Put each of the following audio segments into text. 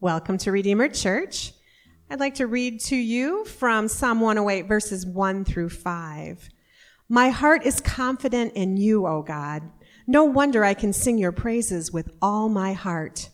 Welcome to Redeemer Church. I'd like to read to you from Psalm 108, verses 1 through 5. My heart is confident in you, O God. No wonder I can sing your praises with all my heart.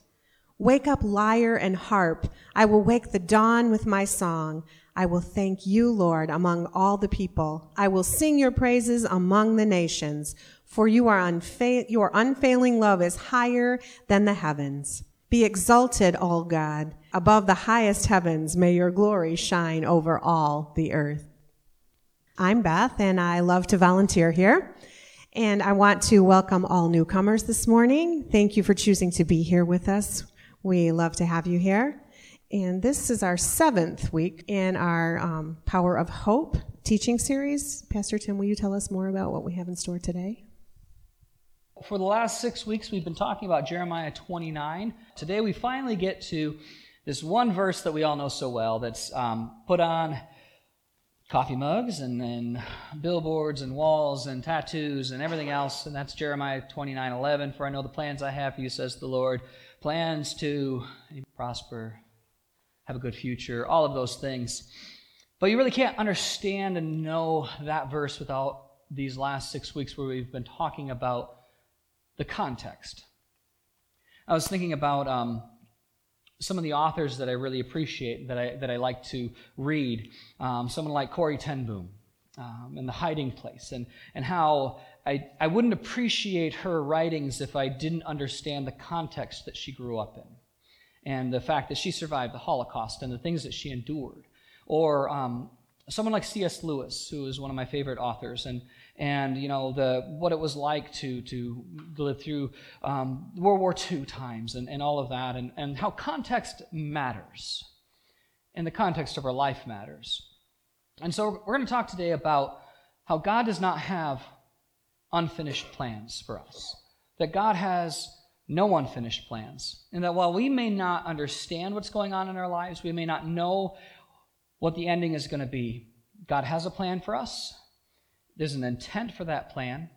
Wake up, lyre and harp. I will wake the dawn with my song. I will thank you, Lord, among all the people. I will sing your praises among the nations, for you are unfa- your unfailing love is higher than the heavens. Be exalted, O God, above the highest heavens. May your glory shine over all the earth. I'm Beth, and I love to volunteer here. And I want to welcome all newcomers this morning. Thank you for choosing to be here with us. We love to have you here. And this is our seventh week in our um, Power of Hope teaching series. Pastor Tim, will you tell us more about what we have in store today? For the last six weeks, we've been talking about Jeremiah 29. Today, we finally get to this one verse that we all know so well that's um, put on coffee mugs and then billboards and walls and tattoos and everything else. And that's Jeremiah 29 11. For I know the plans I have for you, says the Lord. Plans to prosper, have a good future, all of those things. But you really can't understand and know that verse without these last six weeks where we've been talking about the context. I was thinking about um, some of the authors that I really appreciate, that I, that I like to read. Um, someone like Corrie ten Boom um, and The Hiding Place, and, and how I, I wouldn't appreciate her writings if I didn't understand the context that she grew up in and the fact that she survived the Holocaust and the things that she endured. Or um, someone like C.S. Lewis, who is one of my favorite authors, and and you know the what it was like to to live through um, World War II times and, and all of that, and, and how context matters, and the context of our life matters. And so we're going to talk today about how God does not have unfinished plans for us, that God has no unfinished plans, and that while we may not understand what's going on in our lives, we may not know what the ending is going to be, God has a plan for us there's an intent for that plan.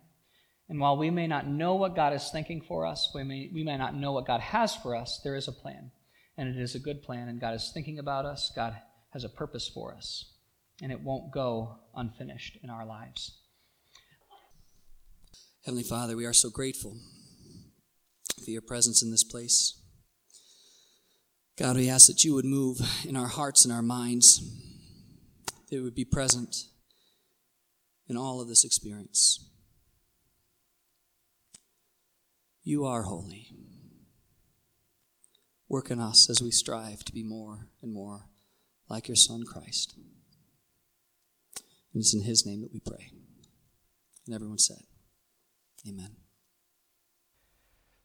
And while we may not know what God is thinking for us, we may, we may not know what God has for us, there is a plan. And it is a good plan, and God is thinking about us. God has a purpose for us, and it won't go unfinished in our lives. Heavenly Father, we are so grateful for your presence in this place. God, we ask that you would move in our hearts and our minds, that it would be present in all of this experience. You are holy. Work in us as we strive to be more and more like your Son, Christ. And it's in His name that we pray. And everyone said, Amen.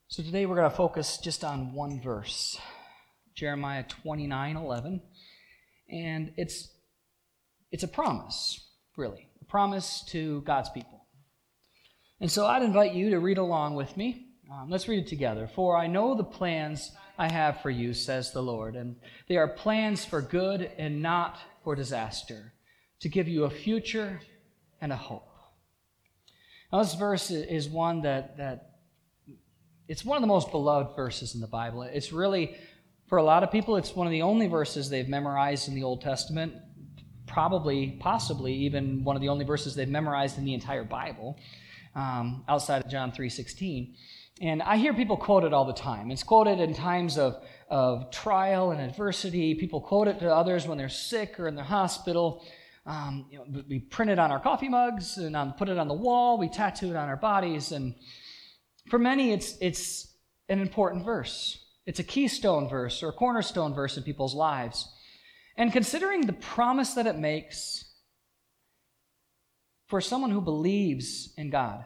So today we're going to focus just on one verse, Jeremiah 29 11. And it's, it's a promise, really promise to God's people. And so I'd invite you to read along with me. Um, let's read it together. For I know the plans I have for you, says the Lord, and they are plans for good and not for disaster, to give you a future and a hope. Now, this verse is one that, that it's one of the most beloved verses in the Bible. It's really, for a lot of people, it's one of the only verses they've memorized in the Old Testament probably, possibly, even one of the only verses they've memorized in the entire Bible, um, outside of John 3.16. And I hear people quote it all the time. It's quoted in times of, of trial and adversity. People quote it to others when they're sick or in the hospital. Um, you know, we print it on our coffee mugs and um, put it on the wall. We tattoo it on our bodies. And for many, it's, it's an important verse. It's a keystone verse or a cornerstone verse in people's lives. And considering the promise that it makes for someone who believes in God,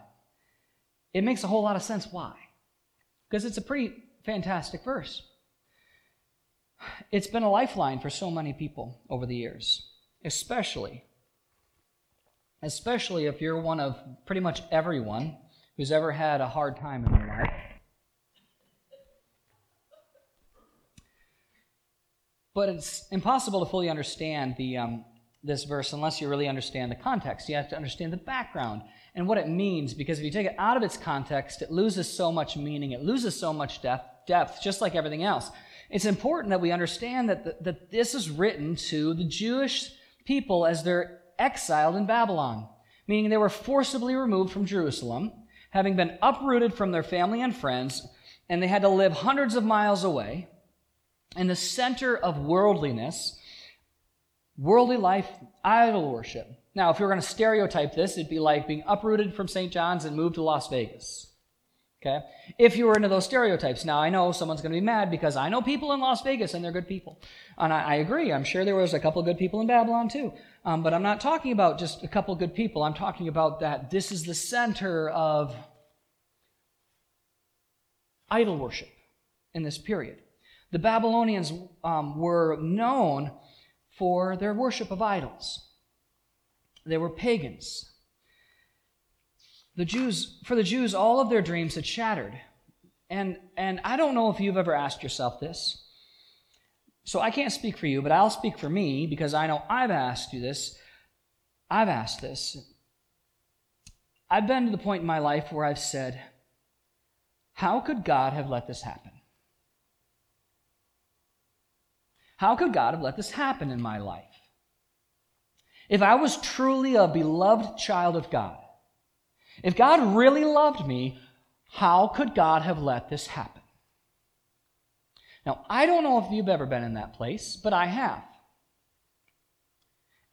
it makes a whole lot of sense why. Because it's a pretty fantastic verse. It's been a lifeline for so many people over the years, especially especially if you're one of pretty much everyone who's ever had a hard time in their life. But it's impossible to fully understand the, um, this verse unless you really understand the context. You have to understand the background and what it means, because if you take it out of its context, it loses so much meaning, it loses so much depth, depth just like everything else. it's important that we understand that, that this is written to the Jewish people as they're exiled in Babylon, meaning they were forcibly removed from Jerusalem, having been uprooted from their family and friends, and they had to live hundreds of miles away in the center of worldliness, worldly life, idol worship. Now, if we were going to stereotype this, it'd be like being uprooted from St. John's and moved to Las Vegas. Okay? If you were into those stereotypes. Now, I know someone's going to be mad because I know people in Las Vegas and they're good people. And I, I agree. I'm sure there was a couple good people in Babylon too. Um, but I'm not talking about just a couple good people. I'm talking about that this is the center of idol worship in this period. The Babylonians um, were known for their worship of idols. They were pagans. The Jews, for the Jews, all of their dreams had shattered. And, and I don't know if you've ever asked yourself this. So I can't speak for you, but I'll speak for me because I know I've asked you this. I've asked this. I've been to the point in my life where I've said, How could God have let this happen? How could God have let this happen in my life? If I was truly a beloved child of God, if God really loved me, how could God have let this happen? Now, I don't know if you've ever been in that place, but I have.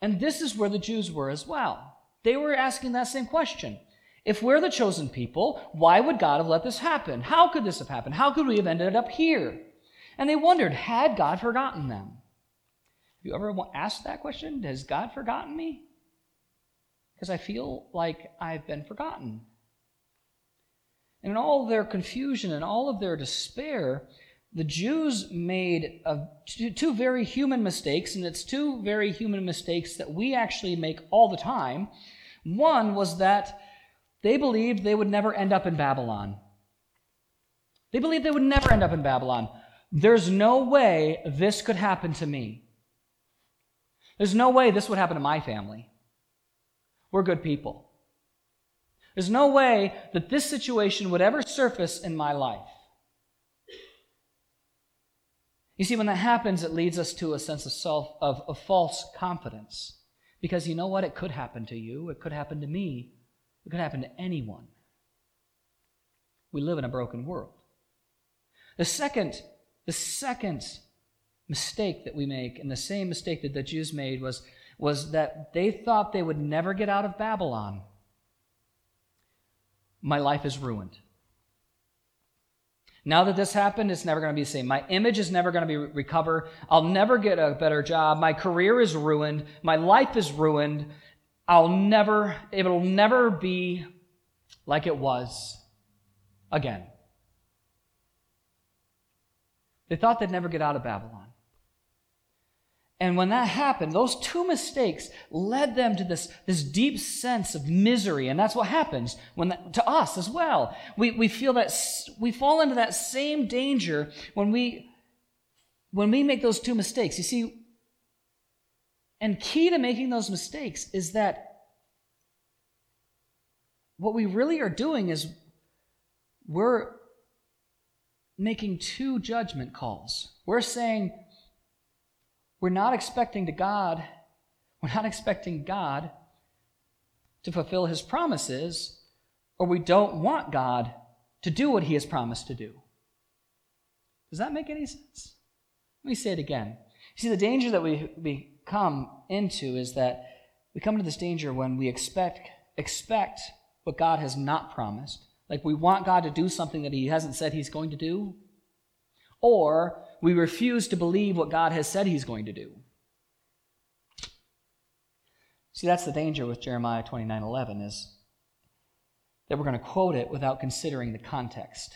And this is where the Jews were as well. They were asking that same question. If we're the chosen people, why would God have let this happen? How could this have happened? How could we have ended up here? And they wondered, had God forgotten them? Have you ever asked that question? Has God forgotten me? Because I feel like I've been forgotten. And in all their confusion and all of their despair, the Jews made a, two, two very human mistakes, and it's two very human mistakes that we actually make all the time. One was that they believed they would never end up in Babylon. They believed they would never end up in Babylon. There's no way this could happen to me. There's no way this would happen to my family. We're good people. There's no way that this situation would ever surface in my life. You see, when that happens, it leads us to a sense of self of, of false confidence. Because you know what? It could happen to you, it could happen to me, it could happen to anyone. We live in a broken world. The second the second mistake that we make, and the same mistake that the Jews made, was, was that they thought they would never get out of Babylon. My life is ruined. Now that this happened, it's never going to be the same. My image is never going to be recovered. I'll never get a better job. My career is ruined. My life is ruined. I'll never, it'll never be like it was again. They thought they'd never get out of Babylon. And when that happened, those two mistakes led them to this, this deep sense of misery. And that's what happens when that, to us as well. We, we feel that we fall into that same danger when we, when we make those two mistakes. You see, and key to making those mistakes is that what we really are doing is we're making two judgment calls. We're saying we're not expecting to God, we're not expecting God to fulfill his promises, or we don't want God to do what he has promised to do. Does that make any sense? Let me say it again. You see, the danger that we, we come into is that we come into this danger when we expect, expect what God has not promised like we want God to do something that He hasn't said He's going to do. Or we refuse to believe what God has said He's going to do. See, that's the danger with Jeremiah 29 11 is that we're going to quote it without considering the context.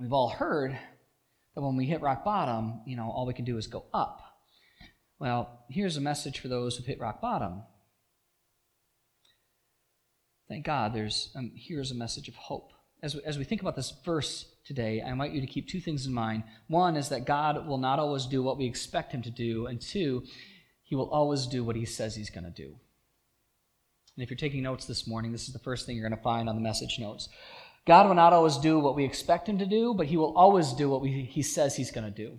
We've all heard that when we hit rock bottom, you know, all we can do is go up. Well, here's a message for those who've hit rock bottom. Thank God there's um, here's a message of hope. As we, as we think about this verse today, I invite you to keep two things in mind. One is that God will not always do what we expect him to do, and two, he will always do what he says he's going to do. And if you're taking notes this morning, this is the first thing you're going to find on the message notes. God will not always do what we expect him to do, but he will always do what we, he says he's going to do.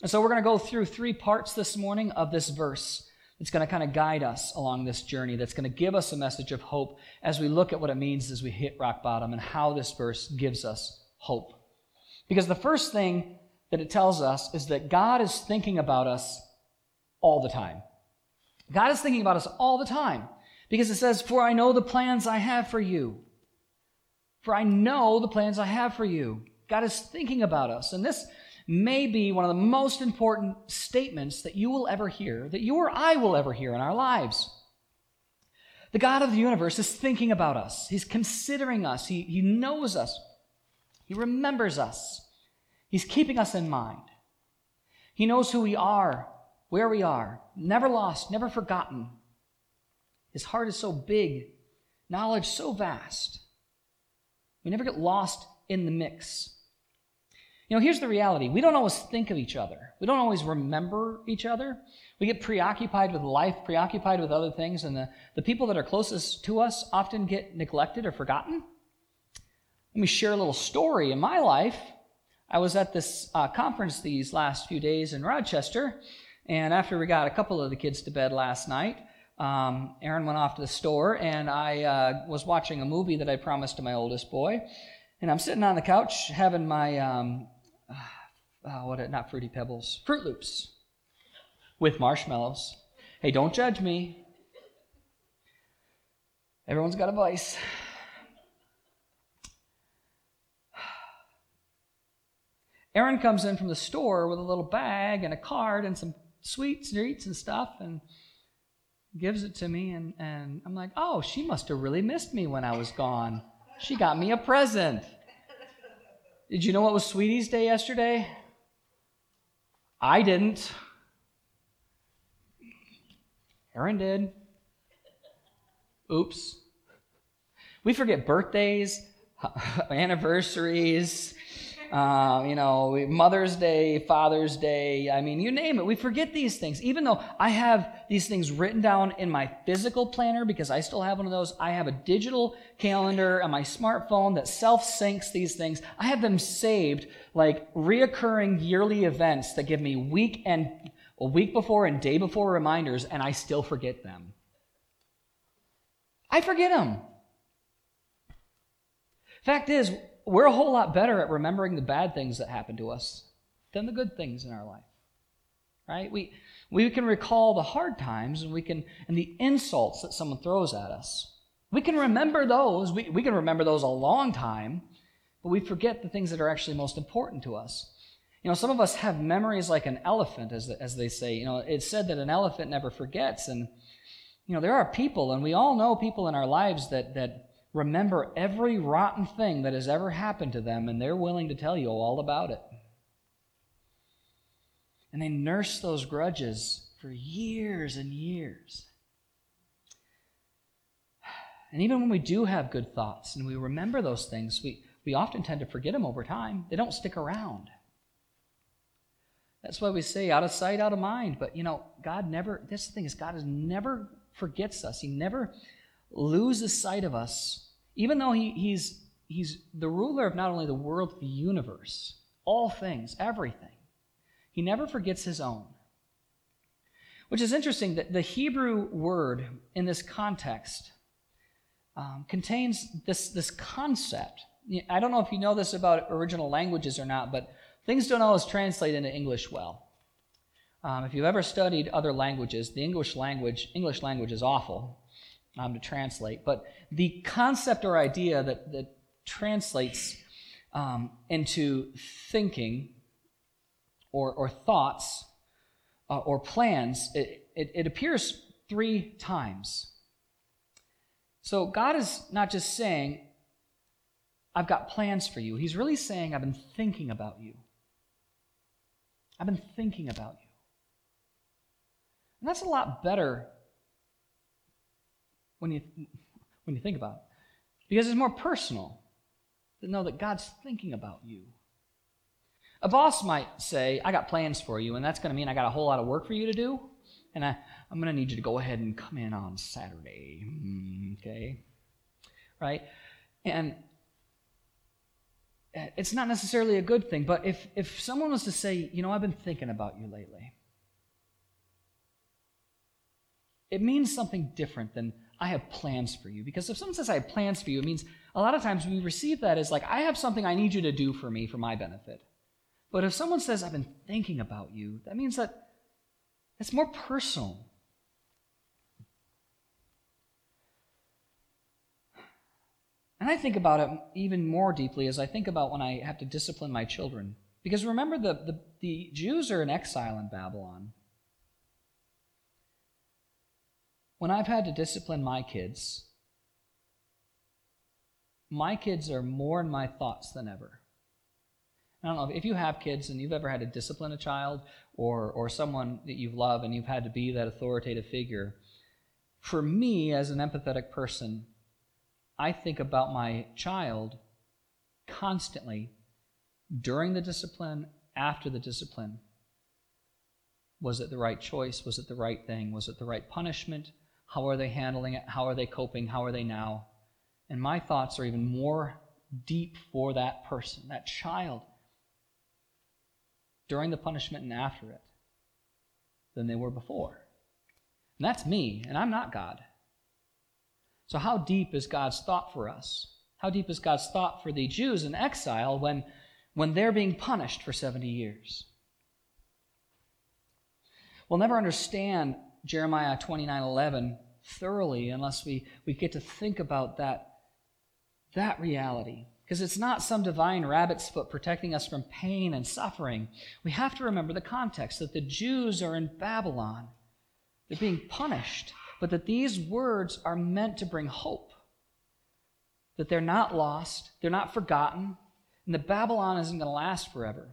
And so we're going to go through three parts this morning of this verse. It's going to kind of guide us along this journey, that's going to give us a message of hope as we look at what it means as we hit rock bottom and how this verse gives us hope. Because the first thing that it tells us is that God is thinking about us all the time. God is thinking about us all the time. Because it says, For I know the plans I have for you. For I know the plans I have for you. God is thinking about us. And this may be one of the most important statements that you will ever hear, that you or I will ever hear in our lives. The God of the universe is thinking about us. He's considering us. He, he knows us. He remembers us. He's keeping us in mind. He knows who we are, where we are, never lost, never forgotten. His heart is so big, knowledge so vast. We never get lost in the mix. You know, here's the reality we don't always think of each other, we don't always remember each other. We get preoccupied with life, preoccupied with other things, and the, the people that are closest to us often get neglected or forgotten. Let me share a little story in my life. I was at this uh, conference these last few days in Rochester, and after we got a couple of the kids to bed last night, um, Aaron went off to the store, and I uh, was watching a movie that I promised to my oldest boy. And I'm sitting on the couch having my, um, uh, what, not Fruity Pebbles, Froot Loops with marshmallows. Hey, don't judge me. Everyone's got a vice. Aaron comes in from the store with a little bag and a card and some sweets, treats, and stuff, and gives it to me. And, and I'm like, oh, she must have really missed me when I was gone. She got me a present. Did you know what was Sweetest Day yesterday? I didn't. Aaron did. Oops. We forget birthdays, anniversaries, uh, you know, Mother's Day, Father's Day. I mean, you name it. We forget these things. Even though I have these things written down in my physical planner because I still have one of those, I have a digital calendar on my smartphone that self syncs these things. I have them saved like reoccurring yearly events that give me week and a week before and day before reminders, and I still forget them. I forget them. Fact is, we're a whole lot better at remembering the bad things that happen to us than the good things in our life. Right? We, we can recall the hard times and we can and the insults that someone throws at us. We can remember those. We, we can remember those a long time, but we forget the things that are actually most important to us. You know, some of us have memories like an elephant, as, as they say. You know, it's said that an elephant never forgets. And, you know, there are people, and we all know people in our lives that, that remember every rotten thing that has ever happened to them, and they're willing to tell you all about it. And they nurse those grudges for years and years. And even when we do have good thoughts and we remember those things, we, we often tend to forget them over time. They don't stick around. That's why we say out of sight, out of mind. But you know, God never, this thing is, God is never forgets us. He never loses sight of us, even though he, he's, he's the ruler of not only the world, the universe, all things, everything. He never forgets his own. Which is interesting that the Hebrew word in this context um, contains this, this concept. I don't know if you know this about original languages or not, but things don't always translate into English well. Um, if you've ever studied other languages, the English language, English language is awful um, to translate. But the concept or idea that, that translates um, into thinking or, or thoughts uh, or plans, it, it, it appears three times. So God is not just saying, I've got plans for you. He's really saying, I've been thinking about you. I've been thinking about you. And that's a lot better when you, when you think about it. Because it's more personal to know that God's thinking about you. A boss might say, I got plans for you, and that's going to mean I got a whole lot of work for you to do, and I, I'm going to need you to go ahead and come in on Saturday. Mm, okay? Right? And it's not necessarily a good thing, but if, if someone was to say, you know, I've been thinking about you lately, it means something different than I have plans for you. Because if someone says I have plans for you, it means a lot of times we receive that as like, I have something I need you to do for me for my benefit. But if someone says, I've been thinking about you, that means that it's more personal. And I think about it even more deeply as I think about when I have to discipline my children. Because remember, the, the, the Jews are in exile in Babylon. When I've had to discipline my kids, my kids are more in my thoughts than ever. I don't know if you have kids and you've ever had to discipline a child or, or someone that you've loved and you've had to be that authoritative figure. For me, as an empathetic person, I think about my child constantly during the discipline, after the discipline. Was it the right choice? Was it the right thing? Was it the right punishment? How are they handling it? How are they coping? How are they now? And my thoughts are even more deep for that person, that child, during the punishment and after it than they were before. And that's me, and I'm not God. So, how deep is God's thought for us? How deep is God's thought for the Jews in exile when, when they're being punished for 70 years? We'll never understand Jeremiah 29 11 thoroughly unless we, we get to think about that, that reality. Because it's not some divine rabbit's foot protecting us from pain and suffering. We have to remember the context that the Jews are in Babylon. They're being punished but that these words are meant to bring hope. That they're not lost, they're not forgotten, and that Babylon isn't going to last forever.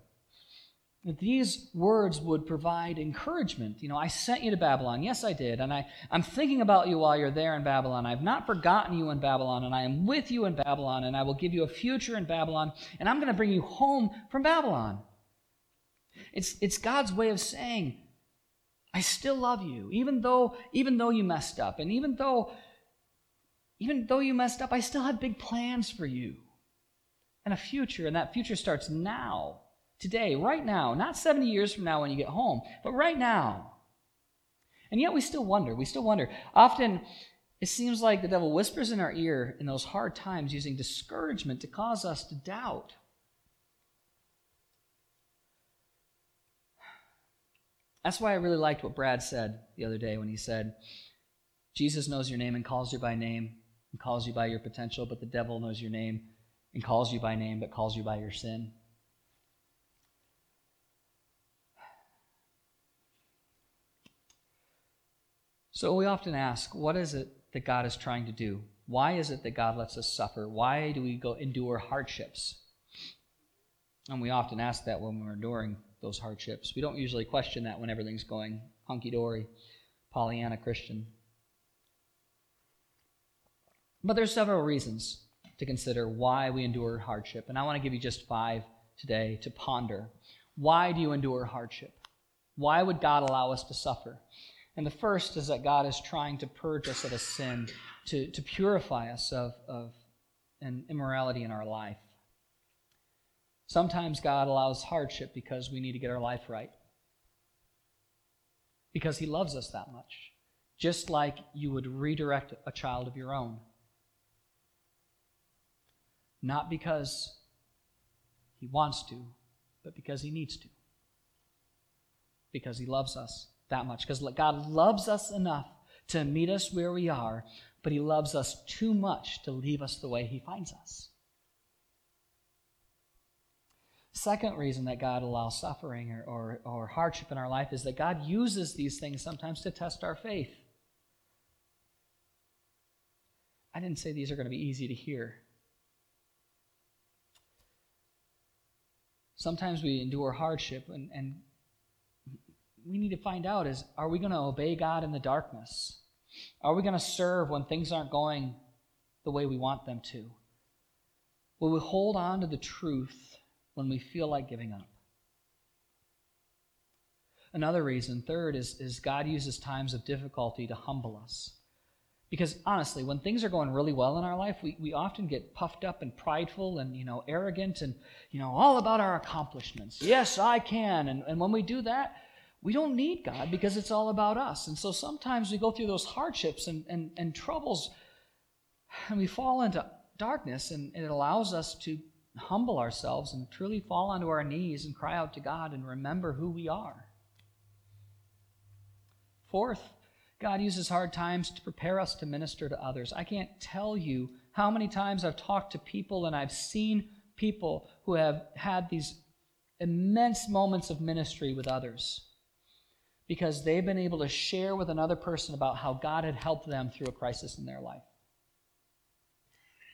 That these words would provide encouragement. You know, I sent you to Babylon. Yes, I did. And I, I'm thinking about you while you're there in Babylon. I've not forgotten you in Babylon, and I am with you in Babylon, and I will give you a future in Babylon, and I'm going to bring you home from Babylon. It's, it's God's way of saying, I still love you, even though, even though you messed up. And even though, even though you messed up, I still have big plans for you and a future. And that future starts now, today, right now, not 70 years from now when you get home, but right now. And yet we still wonder. We still wonder. Often it seems like the devil whispers in our ear in those hard times using discouragement to cause us to doubt That's why I really liked what Brad said the other day when he said, Jesus knows your name and calls you by name and calls you by your potential, but the devil knows your name and calls you by name but calls you by your sin. So we often ask, what is it that God is trying to do? Why is it that God lets us suffer? Why do we go endure hardships? And we often ask that when we're enduring those hardships. We don't usually question that when everything's going hunky dory, Pollyanna Christian. But there's several reasons to consider why we endure hardship, and I want to give you just five today to ponder. Why do you endure hardship? Why would God allow us to suffer? And the first is that God is trying to purge us of a sin, to, to purify us of, of an immorality in our life. Sometimes God allows hardship because we need to get our life right. Because He loves us that much. Just like you would redirect a child of your own. Not because He wants to, but because He needs to. Because He loves us that much. Because God loves us enough to meet us where we are, but He loves us too much to leave us the way He finds us. Second reason that God allows suffering or, or, or, hardship in our life is that God uses these things sometimes to test our faith. I didn't say these are going to be easy to hear. Sometimes we endure hardship, and, and we need to find out is are we going to obey God in the darkness? Are we going to serve when things aren't going the way we want them to? Will we hold on to the truth when we feel like giving up. Another reason, third, is, is God uses times of difficulty to humble us. Because honestly, when things are going really well in our life, we, we often get puffed up and prideful and, you know, arrogant and, you know, all about our accomplishments. Yes, I can. And, and when we do that, we don't need God because it's all about us. And so sometimes we go through those hardships and, and, and troubles and we fall into darkness, and, and it allows us to humble ourselves and truly fall onto our knees and cry out to God and remember who we are. Fourth, God uses hard times to prepare us to minister to others. I can't tell you how many times I've talked to people and I've seen people who have had these immense moments of ministry with others because they've been able to share with another person about how God had helped them through a crisis in their life.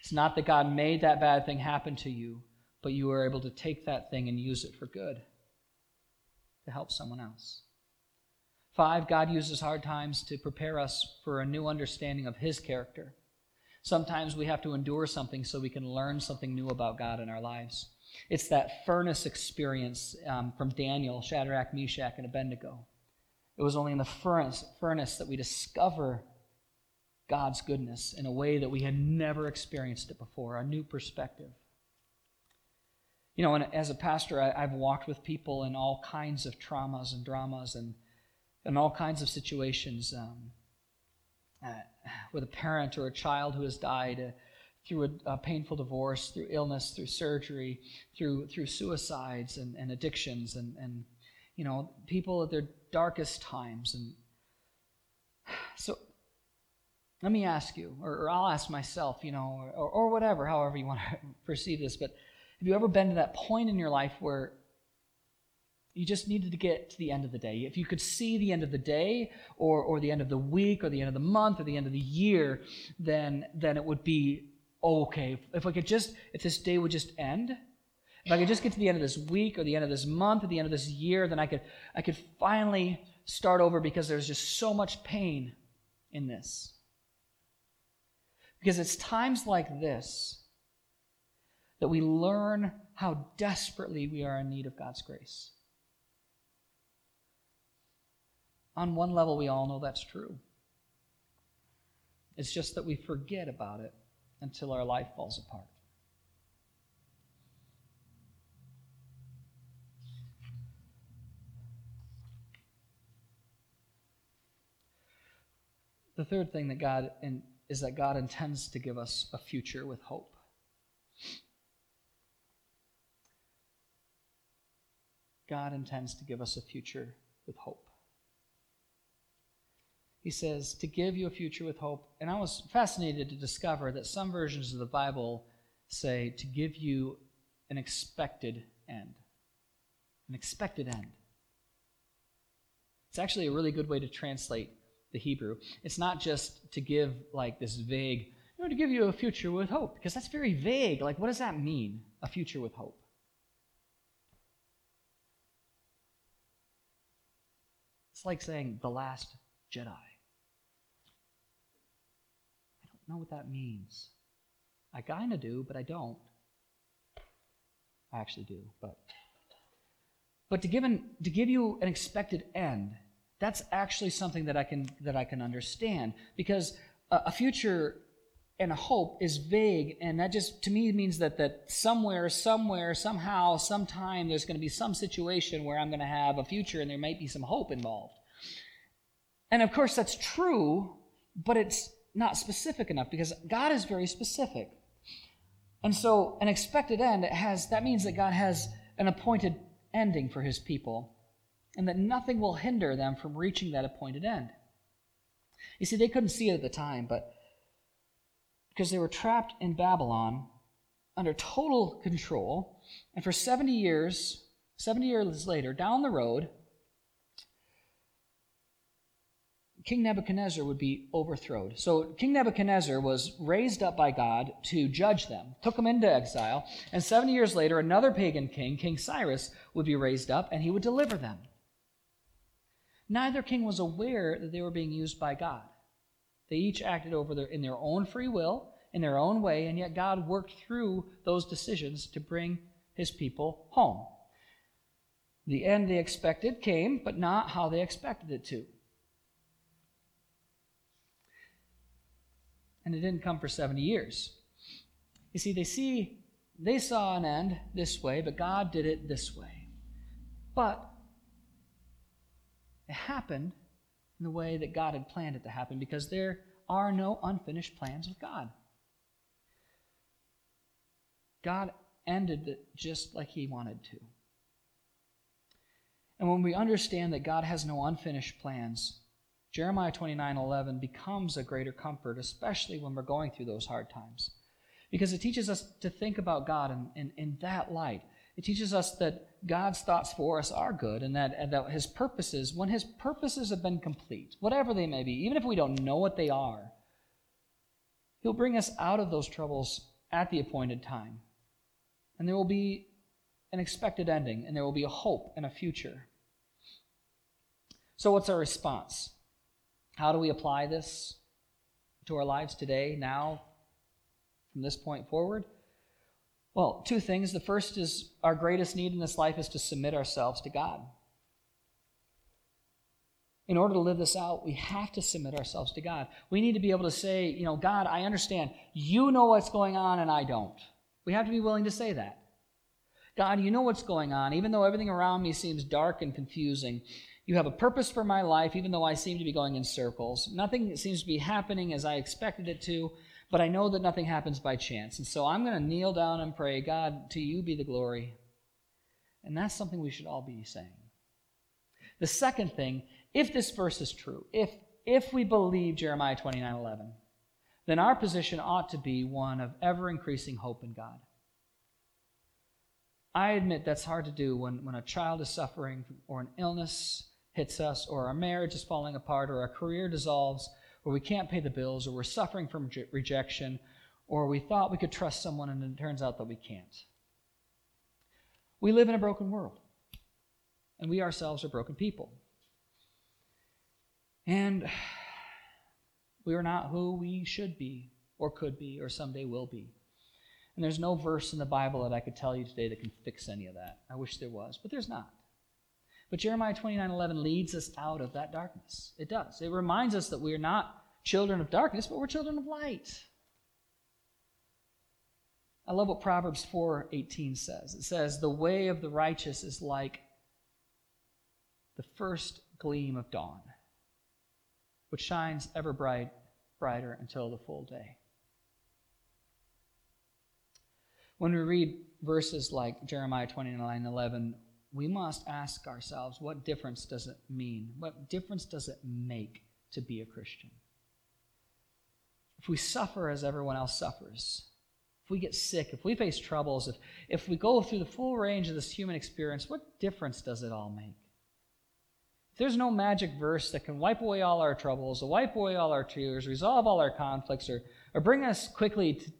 It's not that God made that bad thing happen to you, but you were able to take that thing and use it for good to help someone else. Five, God uses hard times to prepare us for a new understanding of His character. Sometimes we have to endure something so we can learn something new about God in our lives. It's that furnace experience um, from Daniel, Shadrach, Meshach, and Abednego. It was only in the furnace, that we discover God's goodness in a way that we had never experienced it before, a new perspective. You know, and as a pastor, I, have walked with people in all kinds of traumas and dramas and, and all kinds of situations um, uh, with a parent or a child who has died uh, through a, a, painful divorce, through illness, through surgery, through, through suicides and, and addictions, and, and, you know, people at their darkest times. And so let me ask you, or, or I'll ask myself, you know, or, or whatever, however you want to perceive this, but have you ever been to that point in your life where you just needed to get to the end of the day? If you could see the end of the day, or, or the end of the week, or the end of the month, or the end of the year, then, then it would be okay. If I could just, if this day would just end, if I could just get to the end of this week, or the end of this month, or the end of this year, then I could, I could finally start over because there's just so much pain in this. Because it's times like this that we learn how desperately we are in need of God's grace. On one level, we all know that's true. It's just that we forget about it until our life falls apart. The third thing that God in, is that God intends to give us a future with hope. God intends to give us a future with hope. He says, to give you a future with hope. And I was fascinated to discover that some versions of the Bible say to give you an expected end. An expected end. It's actually a really good way to translate the Hebrew. It's not just to give like this vague, you know, to give you a future with hope, because that's very vague. Like, what does that mean, a future with hope? It's like saying the last Jedi. I don't know what that means. I kind of do, but I don't. I actually do, but but to give an, to give you an expected end that's actually something that I can that I can understand because a, a future and a hope is vague and that just to me means that that somewhere somewhere somehow sometime there's going to be some situation where i'm going to have a future and there might be some hope involved. And of course that's true but it's not specific enough because god is very specific. And so an expected end has that means that god has an appointed ending for his people and that nothing will hinder them from reaching that appointed end. You see, they couldn't see it at the time, but because they were trapped in Babylon under total control, and for 70 years, 70 years later, down the road, King Nebuchadnezzar would be overthrown. So King Nebuchadnezzar was raised up by God to judge them, took them into exile, and 70 years later, another pagan king, King Cyrus, would be raised up and he would deliver them. Neither king was aware that they were being used by God. They each acted over their, in their own free will, in their own way, and yet God worked through those decisions to bring his people home. The end they expected came, but not how they expected it to. and it didn't come for 70 years. You see, they see they saw an end this way, but God did it this way. But it happened in the way that God had planned it to happen because there are no unfinished plans with God. God ended it just like He wanted to. And when we understand that God has no unfinished plans, Jeremiah 29 11 becomes a greater comfort, especially when we're going through those hard times. Because it teaches us to think about God in, in, in that light. It teaches us that God's thoughts for us are good and that, and that His purposes, when His purposes have been complete, whatever they may be, even if we don't know what they are, He'll bring us out of those troubles at the appointed time. And there will be an expected ending, and there will be a hope and a future. So, what's our response? How do we apply this to our lives today, now, from this point forward? Well, two things. The first is our greatest need in this life is to submit ourselves to God. In order to live this out, we have to submit ourselves to God. We need to be able to say, you know, God, I understand. You know what's going on, and I don't. We have to be willing to say that. God, you know what's going on, even though everything around me seems dark and confusing. You have a purpose for my life, even though I seem to be going in circles. Nothing seems to be happening as I expected it to but I know that nothing happens by chance. And so I'm going to kneel down and pray, God, to you be the glory. And that's something we should all be saying. The second thing, if this verse is true, if if we believe Jeremiah 29 11, then our position ought to be one of ever increasing hope in God. I admit that's hard to do when, when a child is suffering or an illness hits us or our marriage is falling apart or our career dissolves or we can't pay the bills, or we're suffering from rejection, or we thought we could trust someone and it turns out that we can't. We live in a broken world, and we ourselves are broken people. And we are not who we should be, or could be, or someday will be. And there's no verse in the Bible that I could tell you today that can fix any of that. I wish there was, but there's not. But Jeremiah 29 11 leads us out of that darkness. It does. It reminds us that we are not children of darkness, but we're children of light. I love what Proverbs 4:18 says. It says, "The way of the righteous is like the first gleam of dawn, which shines ever bright, brighter until the full day." When we read verses like Jeremiah 29:11, we must ask ourselves what difference does it mean? What difference does it make to be a Christian? If we suffer as everyone else suffers, if we get sick, if we face troubles, if, if we go through the full range of this human experience, what difference does it all make? If there's no magic verse that can wipe away all our troubles, or wipe away all our tears, resolve all our conflicts, or, or bring us quickly to,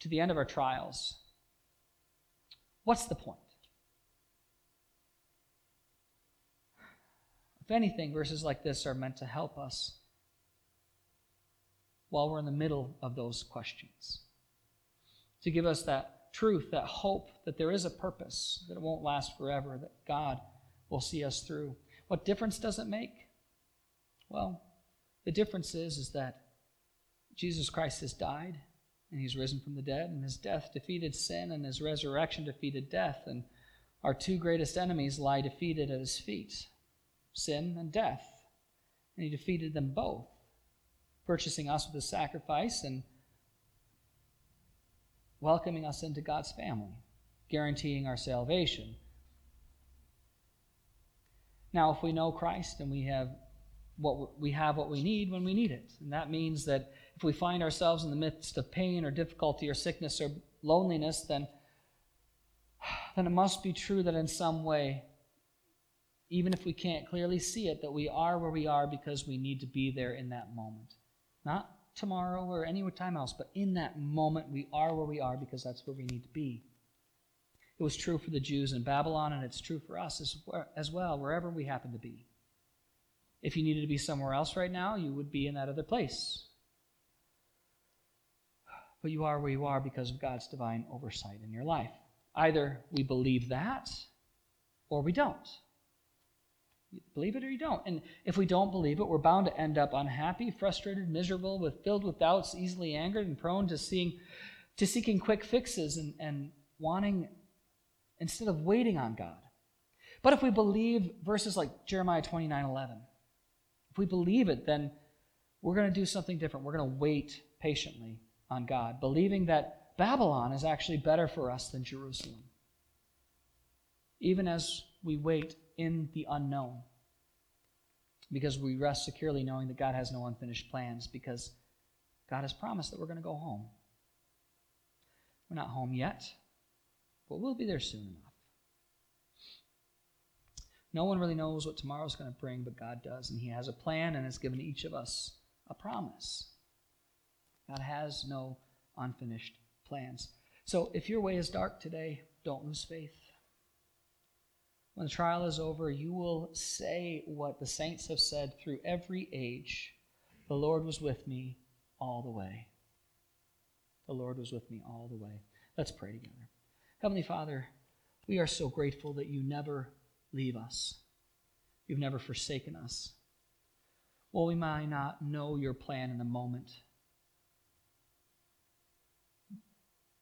to the end of our trials, what's the point? If anything, verses like this are meant to help us while we're in the middle of those questions. To give us that truth, that hope that there is a purpose, that it won't last forever, that God will see us through. What difference does it make? Well, the difference is, is that Jesus Christ has died and he's risen from the dead, and his death defeated sin, and his resurrection defeated death, and our two greatest enemies lie defeated at his feet sin and death. And he defeated them both, purchasing us with a sacrifice and welcoming us into God's family, guaranteeing our salvation. Now, if we know Christ and we have what we have what we need when we need it, and that means that if we find ourselves in the midst of pain or difficulty or sickness or loneliness, then then it must be true that in some way even if we can't clearly see it, that we are where we are because we need to be there in that moment. Not tomorrow or any time else, but in that moment, we are where we are because that's where we need to be. It was true for the Jews in Babylon, and it's true for us as, well, wherever we happen to be. If you needed to be somewhere else right now, you would be in that other place. But you are where you are because of God's divine oversight in your life. Either we believe that or we don't. Believe it or you don't. And if we don't believe it, we're bound to end up unhappy, frustrated, miserable, with filled with doubts, easily angered, and prone to seeing to seeking quick fixes and, and wanting instead of waiting on God. But if we believe verses like Jeremiah 29 11, if we believe it, then we're going to do something different. We're going to wait patiently on God, believing that Babylon is actually better for us than Jerusalem. Even as we wait in the unknown, because we rest securely knowing that God has no unfinished plans, because God has promised that we're going to go home. We're not home yet, but we'll be there soon enough. No one really knows what tomorrow's going to bring, but God does. And He has a plan and has given each of us a promise. God has no unfinished plans. So if your way is dark today, don't lose faith. When the trial is over, you will say what the saints have said through every age The Lord was with me all the way. The Lord was with me all the way. Let's pray together. Heavenly Father, we are so grateful that you never leave us. You've never forsaken us. While we might not know your plan in the moment.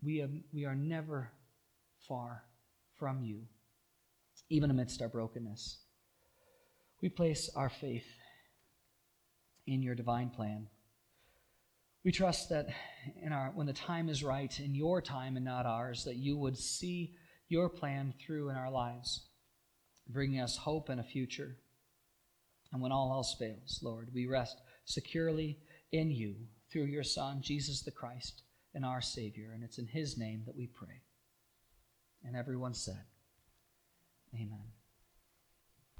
We, have, we are never far from you, even amidst our brokenness. We place our faith in your divine plan. We trust that in our, when the time is right, in your time and not ours, that you would see your plan through in our lives bringing us hope and a future. And when all else fails, Lord, we rest securely in you through your Son, Jesus the Christ, and our Savior. And it's in his name that we pray. And everyone said, Amen.